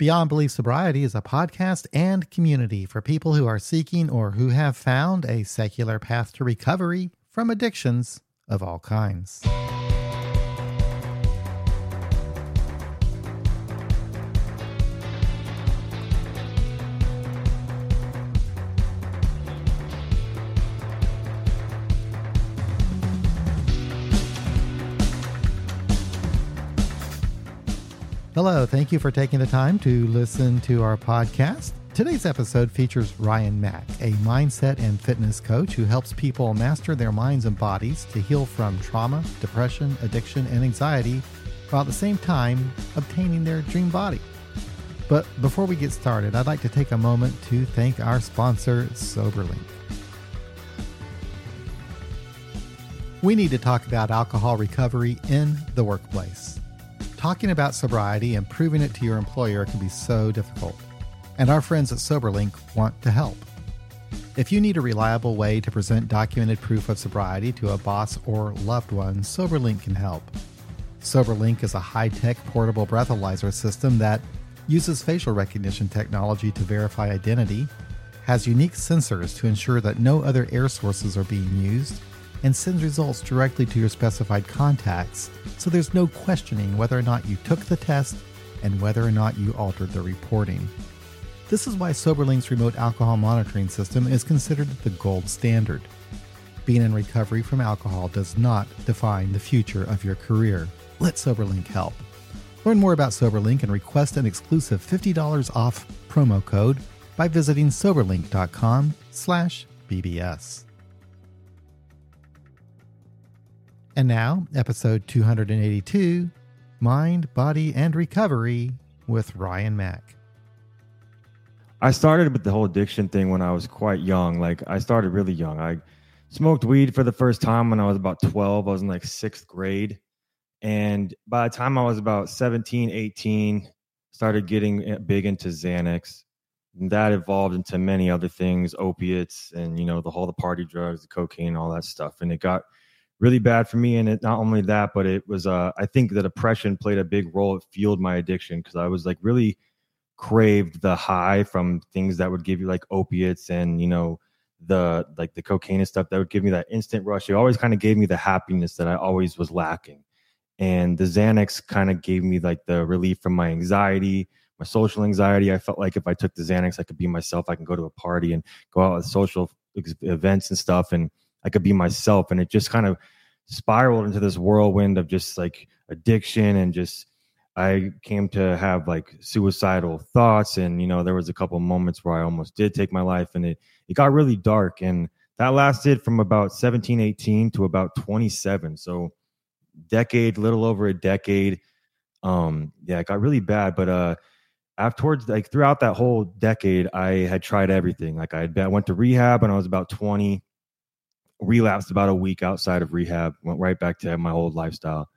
Beyond Belief Sobriety is a podcast and community for people who are seeking or who have found a secular path to recovery from addictions of all kinds. Hello, thank you for taking the time to listen to our podcast. Today's episode features Ryan Mack, a mindset and fitness coach who helps people master their minds and bodies to heal from trauma, depression, addiction, and anxiety, while at the same time obtaining their dream body. But before we get started, I'd like to take a moment to thank our sponsor, SoberLink. We need to talk about alcohol recovery in the workplace. Talking about sobriety and proving it to your employer can be so difficult, and our friends at SoberLink want to help. If you need a reliable way to present documented proof of sobriety to a boss or loved one, SoberLink can help. SoberLink is a high tech portable breathalyzer system that uses facial recognition technology to verify identity, has unique sensors to ensure that no other air sources are being used, and sends results directly to your specified contacts, so there's no questioning whether or not you took the test and whether or not you altered the reporting. This is why SoberLink's remote alcohol monitoring system is considered the gold standard. Being in recovery from alcohol does not define the future of your career. Let SoberLink help. Learn more about SoberLink and request an exclusive $50 off promo code by visiting soberlink.com/bbs. And now, episode 282 Mind, Body, and Recovery with Ryan Mack. I started with the whole addiction thing when I was quite young. Like, I started really young. I smoked weed for the first time when I was about 12. I was in like sixth grade. And by the time I was about 17, 18, started getting eh, big into Xanax. And that evolved into many other things, opiates, and you know the whole the party drugs, the cocaine, all that stuff. And it got really bad for me. And it not only that, but it was uh, I think the depression played a big role. It fueled my addiction because I was like really craved the high from things that would give you like opiates and you know the like the cocaine and stuff that would give me that instant rush. It always kind of gave me the happiness that I always was lacking. And the Xanax kind of gave me like the relief from my anxiety, my social anxiety. I felt like if I took the Xanax, I could be myself. I can go to a party and go out with social events and stuff. And I could be myself. And it just kind of spiraled into this whirlwind of just like addiction and just I came to have like suicidal thoughts. And, you know, there was a couple moments where I almost did take my life and it, it got really dark. And that lasted from about 17, 18 to about 27. So decade, little over a decade. Um, yeah, it got really bad. But uh afterwards, like throughout that whole decade, I had tried everything. Like I had been, I went to rehab when I was about 20 relapsed about a week outside of rehab, went right back to my old lifestyle.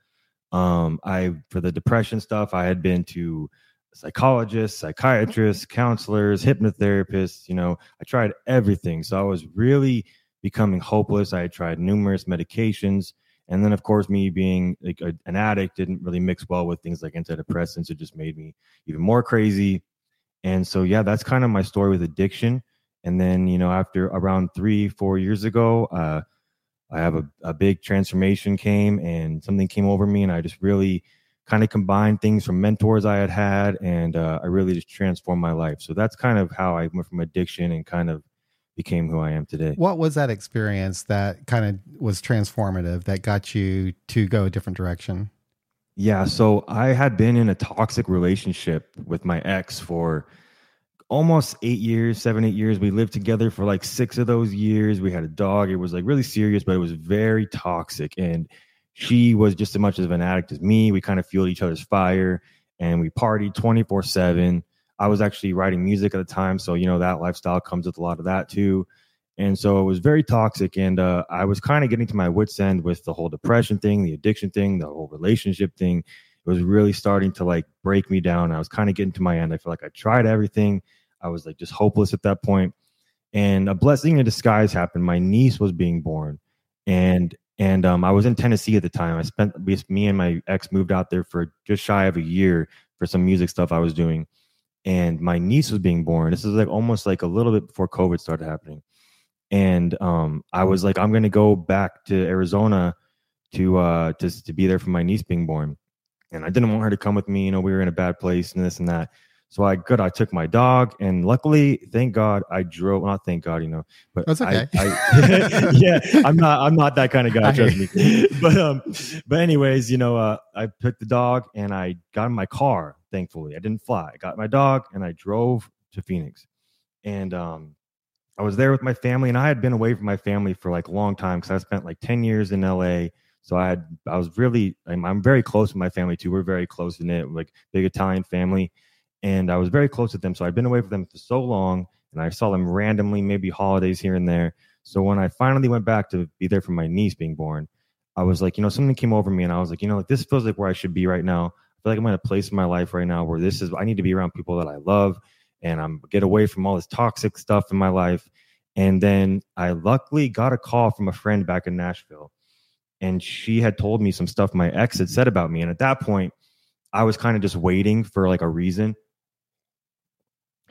Um, I for the depression stuff, I had been to psychologists, psychiatrists, counselors, hypnotherapists. You know, I tried everything. So I was really becoming hopeless. I had tried numerous medications. And then, of course, me being like a, an addict didn't really mix well with things like antidepressants. It just made me even more crazy. And so, yeah, that's kind of my story with addiction. And then, you know, after around three, four years ago, uh, I have a, a big transformation came and something came over me, and I just really kind of combined things from mentors I had had, and uh, I really just transformed my life. So that's kind of how I went from addiction and kind of became who I am today. What was that experience that kind of was transformative that got you to go a different direction? Yeah, so I had been in a toxic relationship with my ex for almost eight years, seven, eight years. We lived together for like six of those years. We had a dog. It was like really serious, but it was very toxic. And she was just as much of an addict as me. We kind of fueled each other's fire and we partied 24 7. I was actually writing music at the time. So, you know, that lifestyle comes with a lot of that too. And so it was very toxic. And uh, I was kind of getting to my wits' end with the whole depression thing, the addiction thing, the whole relationship thing. It was really starting to like break me down. I was kind of getting to my end. I feel like I tried everything I was like just hopeless at that point. And a blessing in disguise happened. My niece was being born, and and um, I was in Tennessee at the time. I spent me and my ex moved out there for just shy of a year for some music stuff I was doing, and my niece was being born. This is like almost like a little bit before COVID started happening. And um, I was like, I'm going to go back to Arizona to uh to to be there for my niece being born. And I didn't want her to come with me. You know, we were in a bad place and this and that. So I good. I took my dog, and luckily, thank God, I drove. Not thank God, you know, but that's okay. I, I, yeah, I'm not. I'm not that kind of guy. Trust me. But um, but anyways, you know, uh, I took the dog and I got in my car. Thankfully, I didn't fly. I got my dog and I drove to Phoenix, and um, I was there with my family, and I had been away from my family for like a long time because I spent like ten years in LA. So I had, I was really, I'm, I'm very close with my family too. We're very close in it, like big Italian family and I was very close with them. So I'd been away from them for so long, and I saw them randomly, maybe holidays here and there. So when I finally went back to be there for my niece being born, I was like, you know, something came over me, and I was like, you know, like this feels like where I should be right now. I feel like I'm in a place in my life right now where this is. I need to be around people that I love, and I'm get away from all this toxic stuff in my life. And then I luckily got a call from a friend back in Nashville, and she had told me some stuff my ex had said about me. And at that point, I was kind of just waiting for like a reason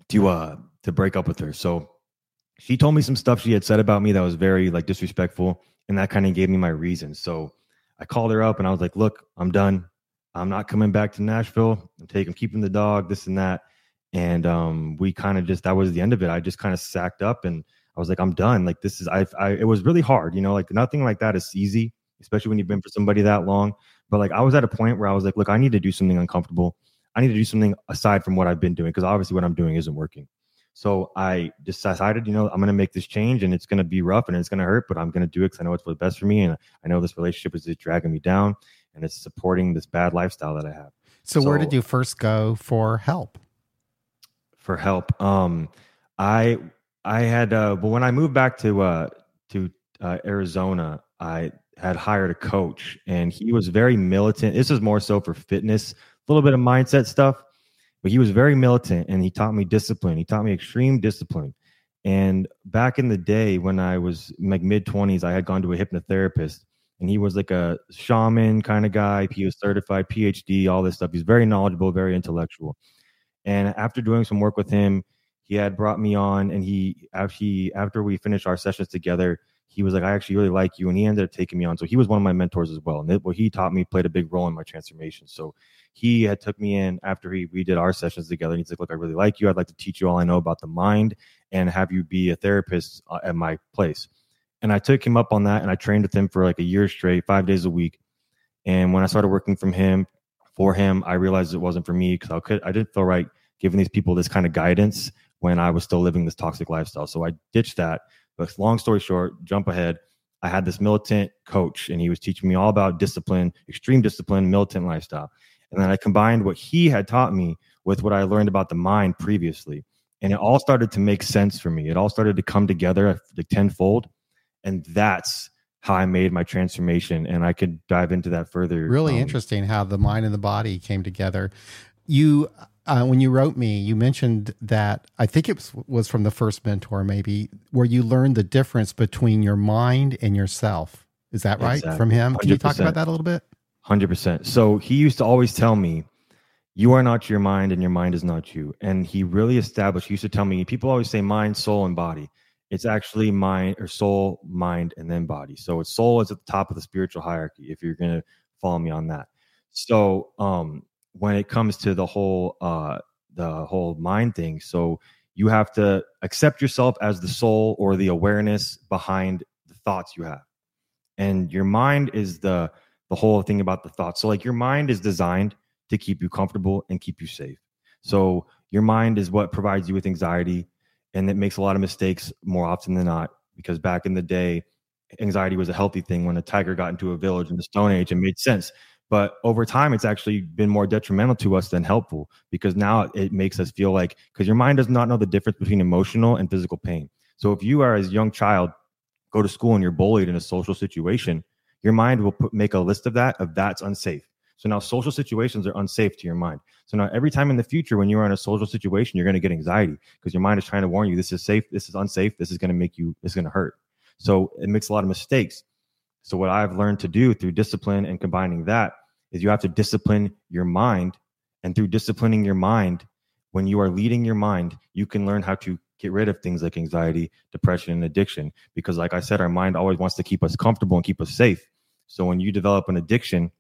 to uh to break up with her. So she told me some stuff she had said about me that was very like disrespectful, and that kind of gave me my reason So I called her up and I was like, "Look, I'm done. I'm not coming back to Nashville. I'm taking keeping the dog, this and that." And um, we kind of just that was the end of it. I just kind of sacked up and I was like, "I'm done. Like this is I, I it was really hard, you know. Like nothing like that is easy, especially when you've been for somebody that long. But like I was at a point where I was like, "Look, I need to do something uncomfortable." I need to do something aside from what I've been doing because obviously what I'm doing isn't working. So I decided, you know, I'm going to make this change and it's going to be rough and it's going to hurt, but I'm going to do it because I know it's for the best for me. And I know this relationship is just dragging me down and it's supporting this bad lifestyle that I have. So, so where did you first go for help? For help. Um, I, I had, uh, but when I moved back to, uh, to, uh, Arizona, I had hired a coach and he was very militant. This is more so for fitness a little bit of mindset stuff, but he was very militant and he taught me discipline. He taught me extreme discipline. And back in the day when I was like mid 20s, I had gone to a hypnotherapist and he was like a shaman kind of guy. He was certified PhD, all this stuff. He's very knowledgeable, very intellectual. And after doing some work with him, he had brought me on and he after he after we finished our sessions together, he was like, I actually really like you. And he ended up taking me on. So he was one of my mentors as well. And what he taught me played a big role in my transformation. So he had took me in after he we did our sessions together. And he's like, look, I really like you. I'd like to teach you all I know about the mind and have you be a therapist uh, at my place. And I took him up on that and I trained with him for like a year straight, five days a week. And when I started working from him for him, I realized it wasn't for me because I could I didn't feel right giving these people this kind of guidance when I was still living this toxic lifestyle. So I ditched that but long story short, jump ahead. I had this militant coach, and he was teaching me all about discipline, extreme discipline, militant lifestyle. And then I combined what he had taught me with what I learned about the mind previously. And it all started to make sense for me. It all started to come together like tenfold. And that's how I made my transformation. And I could dive into that further. Really um, interesting how the mind and the body came together. You uh, when you wrote me, you mentioned that I think it was, was from the first mentor, maybe, where you learned the difference between your mind and yourself. Is that right exactly. from him? Can you talk about that a little bit? 100%. So he used to always tell me, you are not your mind and your mind is not you. And he really established, he used to tell me, people always say mind, soul, and body. It's actually mind or soul, mind, and then body. So it's soul is at the top of the spiritual hierarchy, if you're going to follow me on that. So um, when it comes to the whole uh the whole mind thing. So you have to accept yourself as the soul or the awareness behind the thoughts you have. And your mind is the the whole thing about the thoughts. So like your mind is designed to keep you comfortable and keep you safe. So your mind is what provides you with anxiety and it makes a lot of mistakes more often than not because back in the day anxiety was a healthy thing when a tiger got into a village in the stone age. It made sense but over time, it's actually been more detrimental to us than helpful because now it makes us feel like, because your mind does not know the difference between emotional and physical pain. So if you are as a young child, go to school and you're bullied in a social situation, your mind will put, make a list of that, of that's unsafe. So now social situations are unsafe to your mind. So now every time in the future when you are in a social situation, you're going to get anxiety because your mind is trying to warn you this is safe, this is unsafe, this is going to make you, this is going to hurt. So it makes a lot of mistakes. So what I've learned to do through discipline and combining that is you have to discipline your mind. And through disciplining your mind, when you are leading your mind, you can learn how to get rid of things like anxiety, depression, and addiction. Because, like I said, our mind always wants to keep us comfortable and keep us safe. So, when you develop an addiction,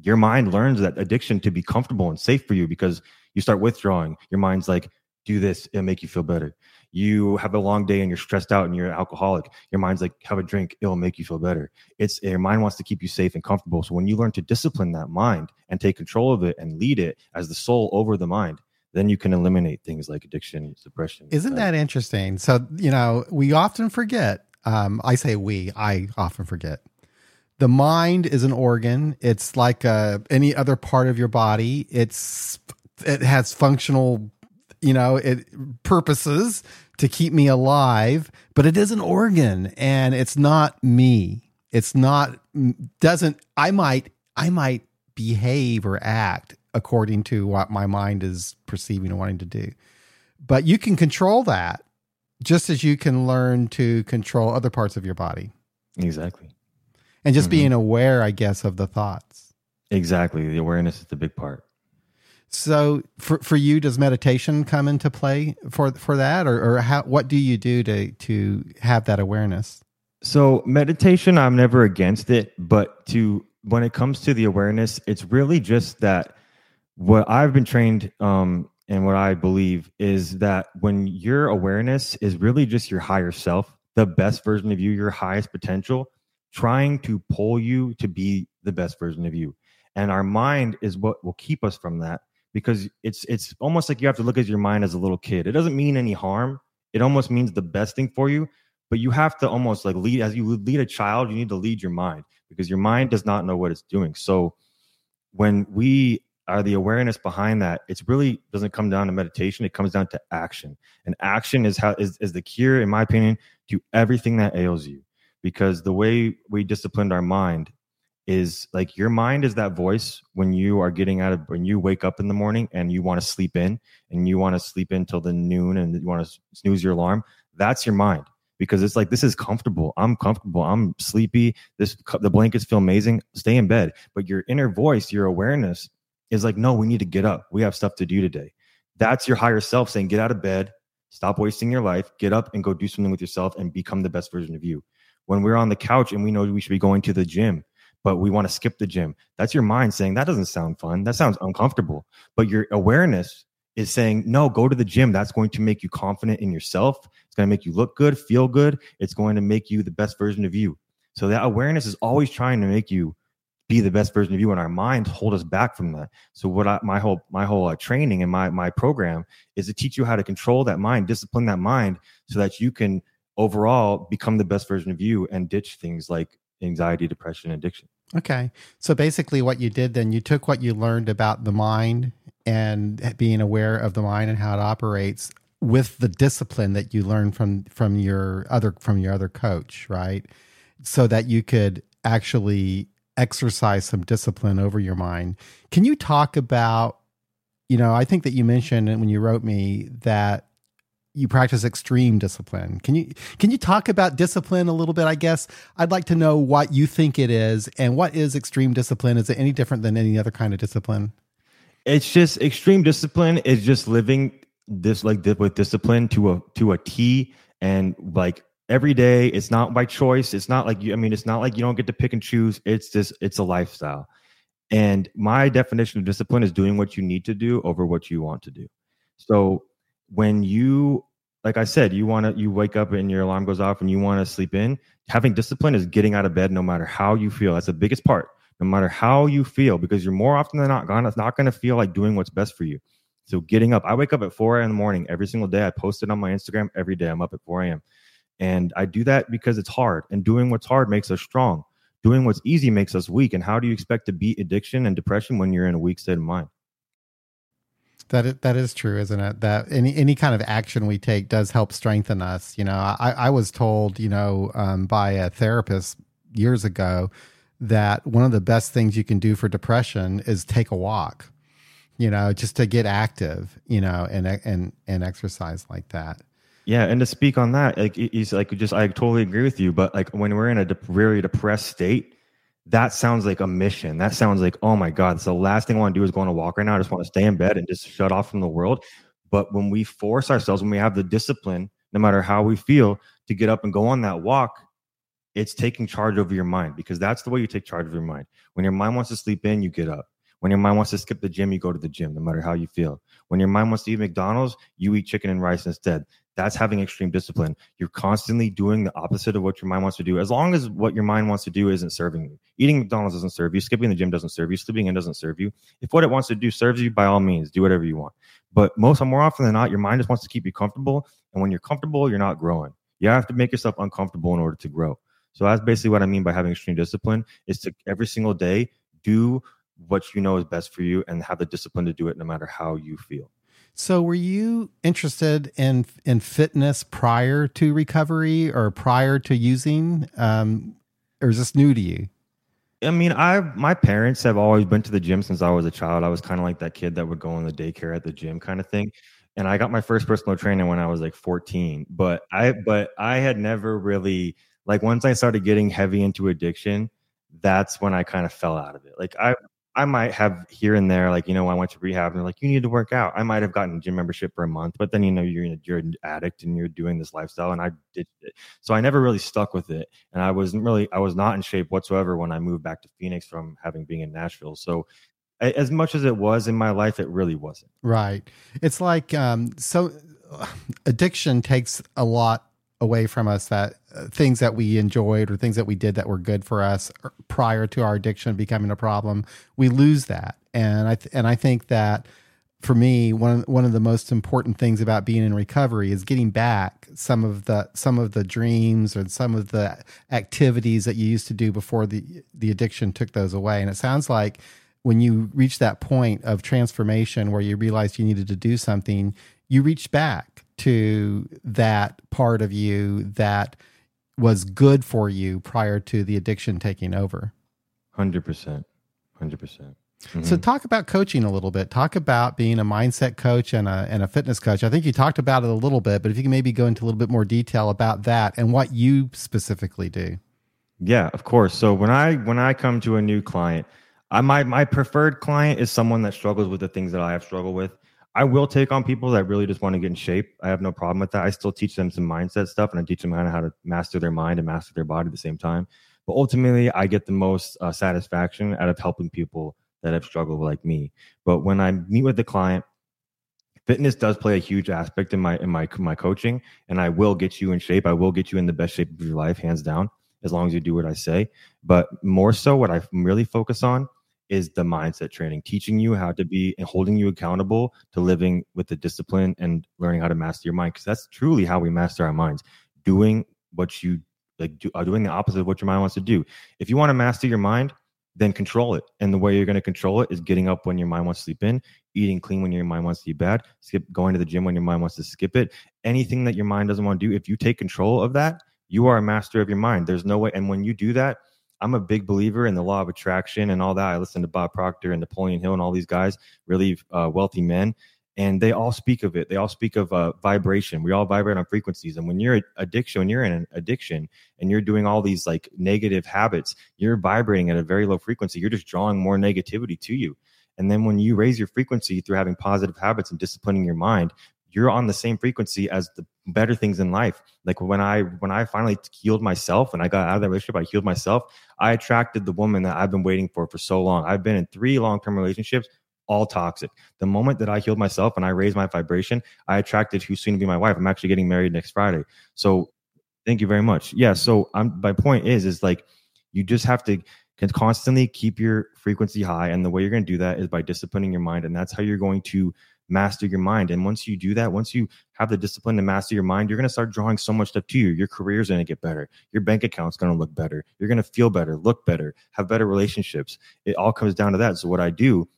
your mind learns that addiction to be comfortable and safe for you because you start withdrawing. Your mind's like, do this, it'll make you feel better. You have a long day and you're stressed out and you're alcoholic. Your mind's like, have a drink, it'll make you feel better. It's your mind wants to keep you safe and comfortable. So when you learn to discipline that mind and take control of it and lead it as the soul over the mind, then you can eliminate things like addiction, and depression. Isn't that interesting? So, you know, we often forget, um, I say we, I often forget the mind is an organ. It's like uh, any other part of your body. It's it has functional, you know, it purposes to keep me alive, but it is an organ and it's not me. It's not doesn't I might I might behave or act according to what my mind is perceiving and wanting to do. But you can control that just as you can learn to control other parts of your body. Exactly and just mm-hmm. being aware, I guess, of the thoughts. Exactly. The awareness is the big part. So for for you, does meditation come into play for for that, or or how what do you do to to have that awareness? So meditation, I'm never against it, but to when it comes to the awareness, it's really just that what I've been trained um, and what I believe is that when your awareness is really just your higher self, the best version of you, your highest potential, trying to pull you to be the best version of you. And our mind is what will keep us from that because it's it's almost like you have to look at your mind as a little kid. It doesn't mean any harm. It almost means the best thing for you, but you have to almost like lead as you lead a child, you need to lead your mind because your mind does not know what it's doing. So when we are the awareness behind that, it's really doesn't come down to meditation, it comes down to action. And action is how is, is the cure, in my opinion, to everything that ails you because the way we disciplined our mind is like your mind is that voice when you are getting out of when you wake up in the morning and you want to sleep in and you want to sleep in till the noon and you want to snooze your alarm that's your mind. Because it's like this is comfortable. I'm comfortable. I'm sleepy. This the blankets feel amazing. Stay in bed. But your inner voice your awareness is like no we need to get up. We have stuff to do today. That's your higher self saying get out of bed. Stop wasting your life. Get up and go do something with yourself and become the best version of you. When we're on the couch and we know we should be going to the gym but we want to skip the gym. That's your mind saying that doesn't sound fun. That sounds uncomfortable. But your awareness is saying no go to the gym. That's going to make you confident in yourself. It's going to make you look good feel good. It's going to make you the best version of you. So that awareness is always trying to make you be the best version of you and our minds hold us back from that. So what I, my whole my whole uh, training and my my program is to teach you how to control that mind discipline that mind so that you can overall become the best version of you and ditch things like anxiety, depression, addiction. Okay. So basically, what you did then, you took what you learned about the mind and being aware of the mind and how it operates with the discipline that you learned from from your other from your other coach, right? So that you could actually exercise some discipline over your mind. Can you talk about you know, I think that you mentioned when you wrote me that you practice extreme discipline. Can you can you talk about discipline a little bit? I guess I'd like to know what you think it is and what is extreme discipline. Is it any different than any other kind of discipline? It's just extreme discipline is just living this like with discipline to a to a T and like every day. It's not by choice. It's not like you. I mean, it's not like you don't get to pick and choose. It's just it's a lifestyle. And my definition of discipline is doing what you need to do over what you want to do. So when you like I said, you want to you wake up and your alarm goes off and you want to sleep in. Having discipline is getting out of bed no matter how you feel. That's the biggest part. No matter how you feel, because you're more often than not gonna not gonna feel like doing what's best for you. So getting up, I wake up at 4 a.m. in the morning every single day. I post it on my Instagram every day. I'm up at 4 a.m. And I do that because it's hard. And doing what's hard makes us strong. Doing what's easy makes us weak. And how do you expect to beat addiction and depression when you're in a weak state of mind? That is, that is true, isn't it? That any any kind of action we take does help strengthen us. You know, I, I was told, you know, um, by a therapist years ago that one of the best things you can do for depression is take a walk. You know, just to get active. You know, and and and exercise like that. Yeah, and to speak on that, like he's like just I totally agree with you. But like when we're in a de- very depressed state, that sounds like a mission. That sounds like, oh my God, it's the last thing I want to do is go on a walk right now. I just want to stay in bed and just shut off from the world. But when we force ourselves, when we have the discipline, no matter how we feel, to get up and go on that walk, it's taking charge over your mind because that's the way you take charge of your mind. When your mind wants to sleep in, you get up. When your mind wants to skip the gym, you go to the gym, no matter how you feel. When your mind wants to eat McDonald's, you eat chicken and rice instead. That's having extreme discipline. You're constantly doing the opposite of what your mind wants to do, as long as what your mind wants to do isn't serving you. Eating McDonald's doesn't serve you. Skipping the gym doesn't serve you. Sleeping in doesn't serve you. If what it wants to do serves you, by all means, do whatever you want. But most, more often than not, your mind just wants to keep you comfortable. And when you're comfortable, you're not growing. You have to make yourself uncomfortable in order to grow. So that's basically what I mean by having extreme discipline is to every single day do what you know is best for you and have the discipline to do it no matter how you feel. So, were you interested in in fitness prior to recovery or prior to using, um, or is this new to you? I mean, I my parents have always been to the gym since I was a child. I was kind of like that kid that would go in the daycare at the gym kind of thing. And I got my first personal trainer when I was like 14. But I but I had never really like once I started getting heavy into addiction, that's when I kind of fell out of it. Like I I might have here and there, like, you know, I went to rehab and they're like, you need to work out. I might have gotten a gym membership for a month, but then, you know, you're, you're an addict and you're doing this lifestyle and I did it. So I never really stuck with it. And I wasn't really, I was not in shape whatsoever when I moved back to Phoenix from having been in Nashville. So as much as it was in my life, it really wasn't. Right. It's like, um, so addiction takes a lot away from us that uh, things that we enjoyed or things that we did that were good for us er, prior to our addiction becoming a problem we lose that. And i th- and i think that for me one one of the most important things about being in recovery is getting back some of the some of the dreams or some of the activities that you used to do before the the addiction took those away. And it sounds like when you reach that point of transformation where you realized you needed to do something you reached back to that part of you that was good for you prior to the addiction taking over. 100%. 100%. percent mm hmm So talk about coaching a little bit. Talk about being a mindset coach and a and a fitness coach. I think you talked about it a little bit, but if you can maybe go into a little bit more detail about that and what you specifically do. Yeah, of course. So when I when I come to a new client, I my my preferred client is someone that struggles with the things that I have struggled with. I will take on people that really just want to get in shape. I have no problem with that. I still teach them some mindset stuff and I teach them how to, master their mind and master their body at the same time. But ultimately, I get the most uh, satisfaction out of helping people that have struggled like me. But when I meet with the client, fitness does play a huge aspect in my in my my coaching, and I will get you in shape. I will get you in the best shape of your life, hands down, as long as you do what I say. But more so, what I really focus on is the mindset training, teaching you how to be and holding you accountable to living with the discipline and learning how to master your mind. Because that's truly how we master our minds, doing what you like, do, uh, doing the opposite of what your mind wants to do. If you want to master your mind, then control it. And the way you're going to control it is getting up when your mind wants to sleep in, eating clean when your mind wants to eat bad, skip going to the gym when your mind wants to skip it. Anything that your mind doesn't want to do, if you take control of that, you are a master of your mind. There's no way. And when you do that, I'm a big believer in the law of attraction and all that. I listen to Bob Proctor and Napoleon Hill and all these guys, really uh, wealthy men, and they all speak of it. They all speak of uh, vibration. We all vibrate on frequencies, and when you're addiction, when you're in an addiction and you're doing all these like negative habits, you're vibrating at a very low frequency. You're just drawing more negativity to you. And then when you raise your frequency through having positive habits and disciplining your mind, you're on the same frequency as the better things in life. Like when I when I finally healed myself and I got out of that relationship, I healed myself. I attracted the woman that I've been waiting for for so long. I've been in three long term relationships, all toxic. The moment that I healed myself and I raised my vibration, I attracted who's soon to be my wife. I'm actually getting married next Friday. So thank you very much. Yeah. So I'm my point is is like you just have to can constantly keep your frequency high and the way you're going to do that is by disciplining your mind and that's how you're going to master your mind. And once you do that, once you have the discipline to master your mind, you're going to start drawing so much stuff to you. Your career is going to get better. Your bank account's going to look better. You're going to feel better, look better, have better relationships. It all comes down to that. So what I do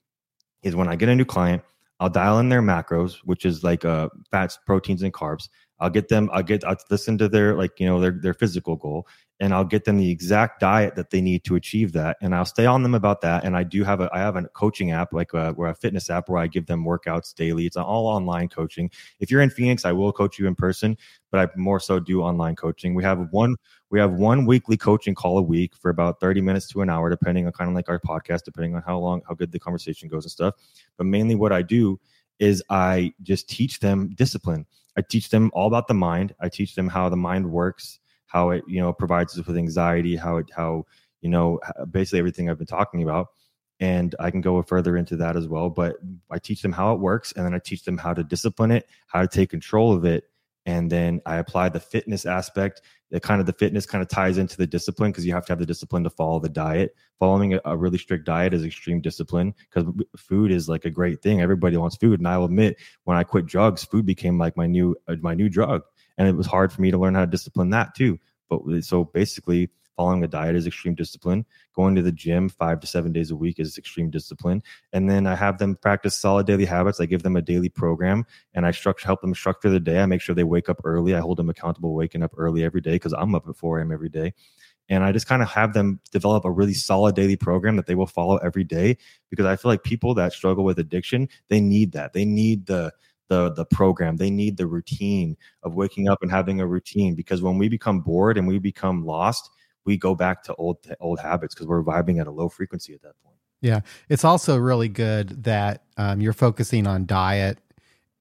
is when I get a new client, I'll dial in their macros, which is like uh, fats, proteins, and carbs. I'll get them. I'll get. I'll listen to their like you know their their physical goal, and I'll get them the exact diet that they need to achieve that. And I'll stay on them about that. And I do have a I have a coaching app like a, uh, where a fitness app where I give them workouts daily. It's all online coaching. If you're in Phoenix, I will coach you in person, but I more so do online coaching. We have one we have one weekly coaching call a week for about 30 minutes to an hour, depending on kind of like our podcast, depending on how long how good the conversation goes and stuff. But mainly what I do is I just teach them discipline. I teach them all about the mind. I teach them how the mind works, how it you know provides us with anxiety, how it how you know basically everything I've been talking about. And I can go further into that as well. But I teach them how it works, and then I teach them how to discipline it, how to take control of it, and then I apply the fitness aspect. The kind of the fitness kind of ties into the discipline because you have to have the discipline to follow the diet. Following a, a really strict diet is extreme discipline because food is like a great thing. Everybody wants food, and I'll admit when I quit drugs, food became like my new uh, my new drug, and it was hard for me to learn how to discipline that too. But so basically, following a diet is extreme discipline. Going to the gym five to seven days a week is extreme discipline. And then I have them practice solid daily habits. I give them a daily program and I structure, help them structure the day. I make sure they wake up early. I hold them accountable waking up early every day because I'm up at 4 a.m. every day. And I just kind of have them develop a really solid daily program that they will follow every day because I feel like people that struggle with addiction, they need that. They need the, the the program they need the routine of waking up and having a routine because when we become bored and we become lost we go back to old old habits because we're vibing at a low frequency at that point. Yeah, it's also really good that um, you're focusing on diet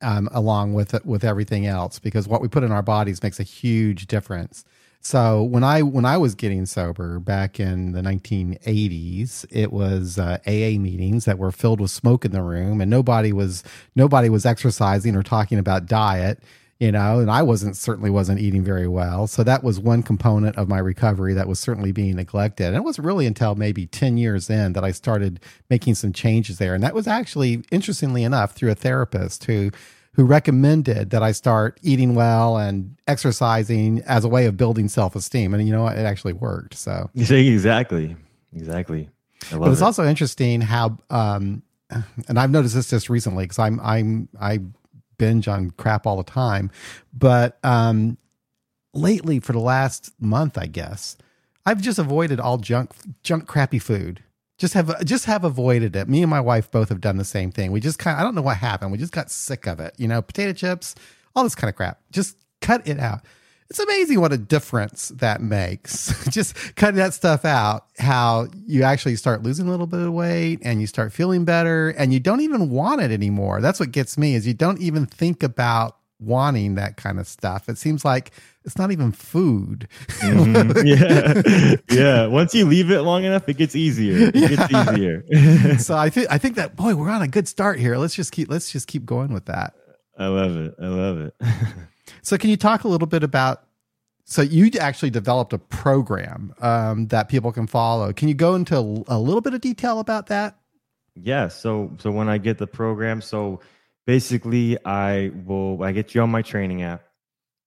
um, along with with everything else because what we put in our bodies makes a huge difference. So when I when I was getting sober back in the 1980s, it was uh, AA meetings that were filled with smoke in the room, and nobody was nobody was exercising or talking about diet you know, and I wasn't certainly wasn't eating very well. So that was one component of my recovery that was certainly being neglected. And it wasn't really until maybe 10 years in that I started making some changes there. And that was actually, interestingly enough, through a therapist who who recommended that I start eating well and exercising as a way of building self esteem. And you know what? It actually worked. So exactly. Exactly. but it's it. also interesting how um and I've noticed this just recently because I'm I'm I binge on crap all the time. But um, lately, for the last month, I guess, I've just avoided all junk, junk, crappy food. Just have just have avoided it. Me and my wife both have done the same thing. We just kind of I don't know what happened. We just got sick of it. You know, potato chips, all this kind of crap. Just cut it out it's amazing what a difference that makes. Just cutting that stuff out, how you actually start losing a little bit of weight and you start feeling better and you don't even want it anymore. That's what gets me is you don't even think about wanting that kind of stuff. It seems like it's not even food. mm-hmm. Yeah. Yeah. Once you leave it long enough, it gets easier. It yeah. gets easier. so I think I think that boy, we're on a good start here. Let's just keep let's just keep going with that. I love it. I love it. So, can you talk a little bit about? So, you actually developed a program um, that people can follow. Can you go into a little bit of detail about that? Yeah. So, so when I get the program, so basically, I will I get you on my training app,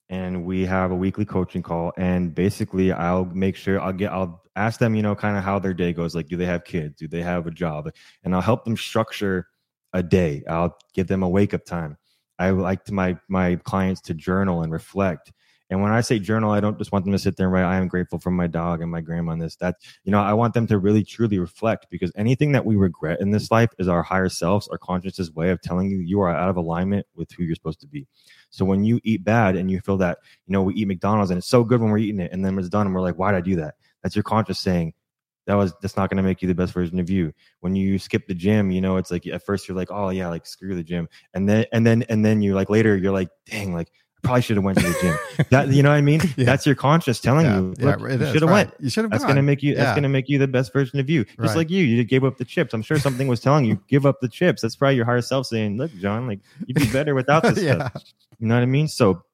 and we have a weekly coaching call. And basically, I'll make sure I'll get I'll ask them, you know, kind of how their day goes. Like, do they have kids? Do they have a job? And I'll help them structure a day. I'll give them a wake up time. I like to my my clients to journal and reflect. And when I say journal, I don't just want them to sit there and write, I am grateful for my dog and my grandma and this, that, you know, I want them to really truly reflect because anything that we regret in this life is our higher selves, our consciousness way of telling you you are out of alignment with who you're supposed to be. So when you eat bad and you feel that, you know, we eat McDonald's and it's so good when we're eating it and then it's done and we're like, why did I do that? That's your conscious saying, that was that's not going to make you the best version of you. When you skip the gym you know it's like at first you're like oh yeah like screw the gym. And then and then and then you like later you're like dang like I probably should have went to the gym. That you know what i mean? Yeah. that's your conscience telling yeah. you yeah, you should have right. went. You should have that's going to make you that's going to make you the best version of you. Just right. like you you gave up the chips. I'm sure something was telling you give up the chips. That's probably your higher self saying look john like you'd be better without this stuff. You know what i mean? So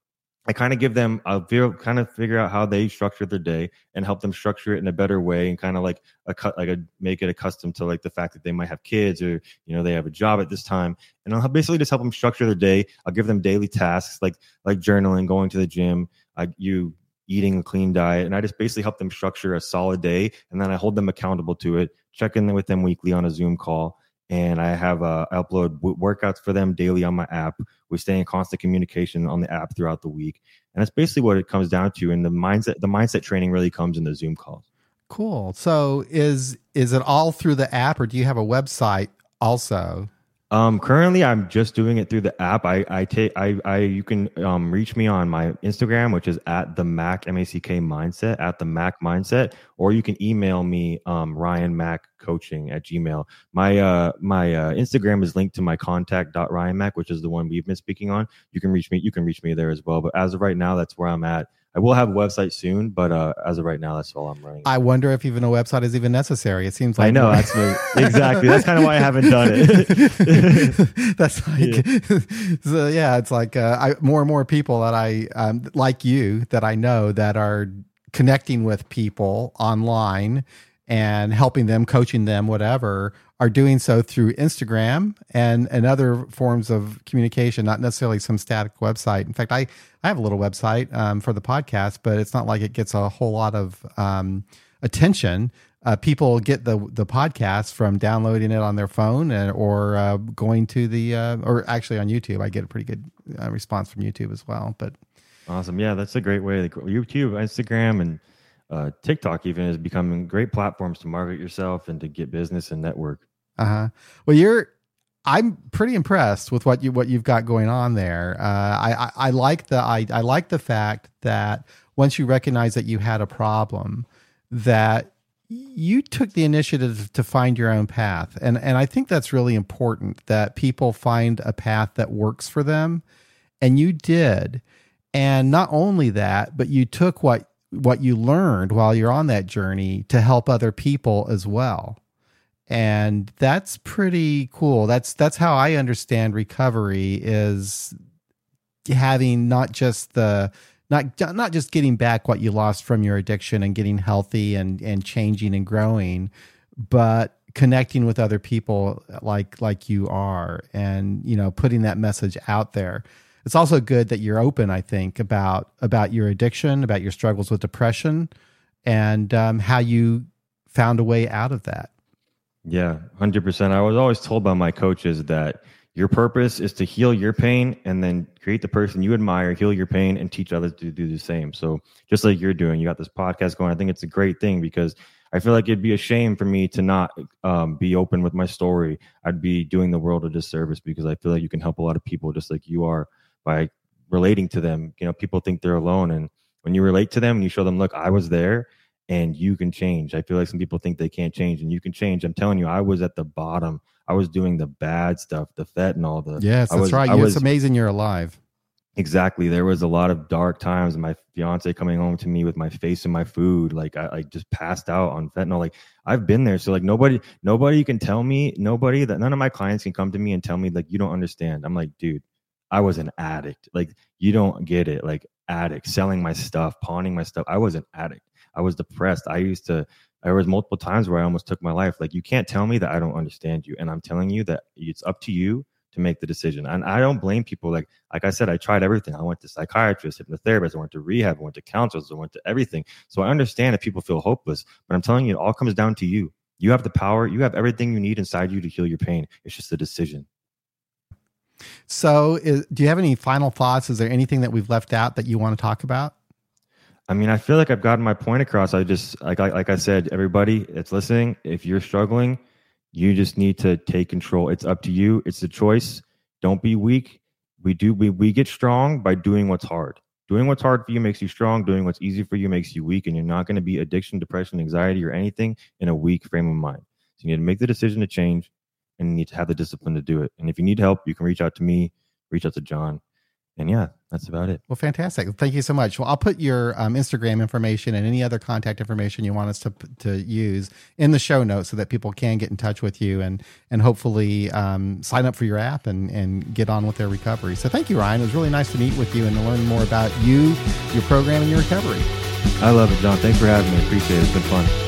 I kind of give them, uh, feel, kind of figure out how they structure their day and help them structure it in a better way and kind of like a cut, like a make it accustomed to like the fact that they might have kids or, you know, they have a job at this time. And I'll basically just help them structure their day. I'll give them daily tasks like, like journaling, going to the gym, I, you eating a clean diet. And I just basically help them structure a solid day. And then I hold them accountable to it, check in with them weekly on a Zoom call and I have uh, I upload workouts for them daily on my app. We stay in constant communication on the app throughout the week, and that's basically what it comes down to. And the mindset the mindset training really comes in the Zoom calls. Cool. So is is it all through the app, or do you have a website also? Um, currently, I'm just doing it through the app. I I take I I you can um reach me on my Instagram, which is at the Mack M A C K Mindset at the Mack Mindset, or you can email me um Ryan Mack Coaching at Gmail. My uh my uh, Instagram is linked to my contact dot Ryan Mack, which is the one we've been speaking on. You can reach me. You can reach me there as well. But as of right now, that's where I'm at. I will have a website soon, but uh, as of right now, that's all I'm running. I wonder if even a website is even necessary. It seems like I know that's what, exactly. That's kind of why I haven't done it. that's like, yeah. so yeah, it's like uh, I, more and more people that I um, like you that I know that are connecting with people online and helping them, coaching them, whatever, are doing so through Instagram and, and other forms of communication, not necessarily some static website. In fact, I, I have a little website um, for the podcast, but it's not like it gets a whole lot of um, attention. Uh, people get the the podcast from downloading it on their phone and, or uh, going to the uh, or actually on YouTube. I get a pretty good uh, response from YouTube as well. But awesome, yeah, that's a great way. YouTube, Instagram, and uh, TikTok even is becoming great platforms to market yourself and to get business and network. Uh huh. Well, you're. I'm pretty impressed with what you what you've got going on there. Uh, I, I, I like the I, I like the fact that once you recognize that you had a problem, that you took the initiative to find your own path, and and I think that's really important that people find a path that works for them, and you did. And not only that, but you took what what you learned while you're on that journey to help other people as well. And that's pretty cool. That's that's how i understand recovery is having not just the not not just getting back what you lost from your addiction and getting healthy and and changing and growing but connecting with other people like like you are and you know putting that message out there it's also good that you're open i think about about your addiction about your struggles with depression and um, how you found a way out of that. Yeah 100% i was always told by my coaches that your purpose is to heal your pain and then create the person you admire heal your pain and teach others to do the same. So just like you're doing you got this podcast going. I think it's a great thing because I feel like it'd be a shame for me to not um, be open with my story. I'd be doing the world a disservice because I feel like you can help a lot of people just like you are by relating to them. You know, people think they're alone, and when you relate to them and you show them, look, I was there, and you can change. I feel like some people think they can't change, and you can change. I'm telling you, I was at the bottom. I was doing the bad stuff, the fentanyl, the yes, that's was, right. Was, it's amazing you're alive. Exactly. There was a lot of dark times. My fiance coming home to me with my face in my food, like I like just passed out on fentanyl. Like I've been there. So like nobody, nobody can tell me, nobody that none of my clients can come to me and tell me like you don't understand. I'm like, dude, I was an addict. Like you don't get it. Like addict, selling my stuff, pawning my stuff. I was an addict. I was depressed. I used to. There was multiple times where I almost took my life. Like you can't tell me that I don't understand you, and I'm telling you that it's up to you to make the decision. And I don't blame people. Like like I said, I tried everything. I went to psychiatrists, hypnotherapists, I went to rehab, I went to counselors, I went to everything. So I understand that people feel hopeless, but I'm telling you, it all comes down to you. You have the power. You have everything you need inside you to heal your pain. It's just a decision. So, is, do you have any final thoughts? Is there anything that we've left out that you want to talk about? I mean, I feel like I've gotten my point across. I just like like I said, everybody that's listening, if you're struggling, you just need to take control. It's up to you. It's a choice. Don't be weak. We do we we get strong by doing what's hard. Doing what's hard for you makes you strong. Doing what's easy for you makes you weak, and you're not going to be addiction, depression, anxiety, or anything in a weak frame of mind. So you need to make the decision to change and you need to have the discipline to do it. And if you need help, you can reach out to me, reach out to John. And yeah, that's about it. Well, fantastic. Thank you so much. Well, I'll put your um, Instagram information and any other contact information you want us to to use in the show notes so that people can get in touch with you and and hopefully um, sign up for your app and and get on with their recovery. So thank you, Ryan. It was really nice to meet with you and to learn more about you, your program, and your recovery. I love it, John. Thanks for having me. Appreciate it. It's been fun.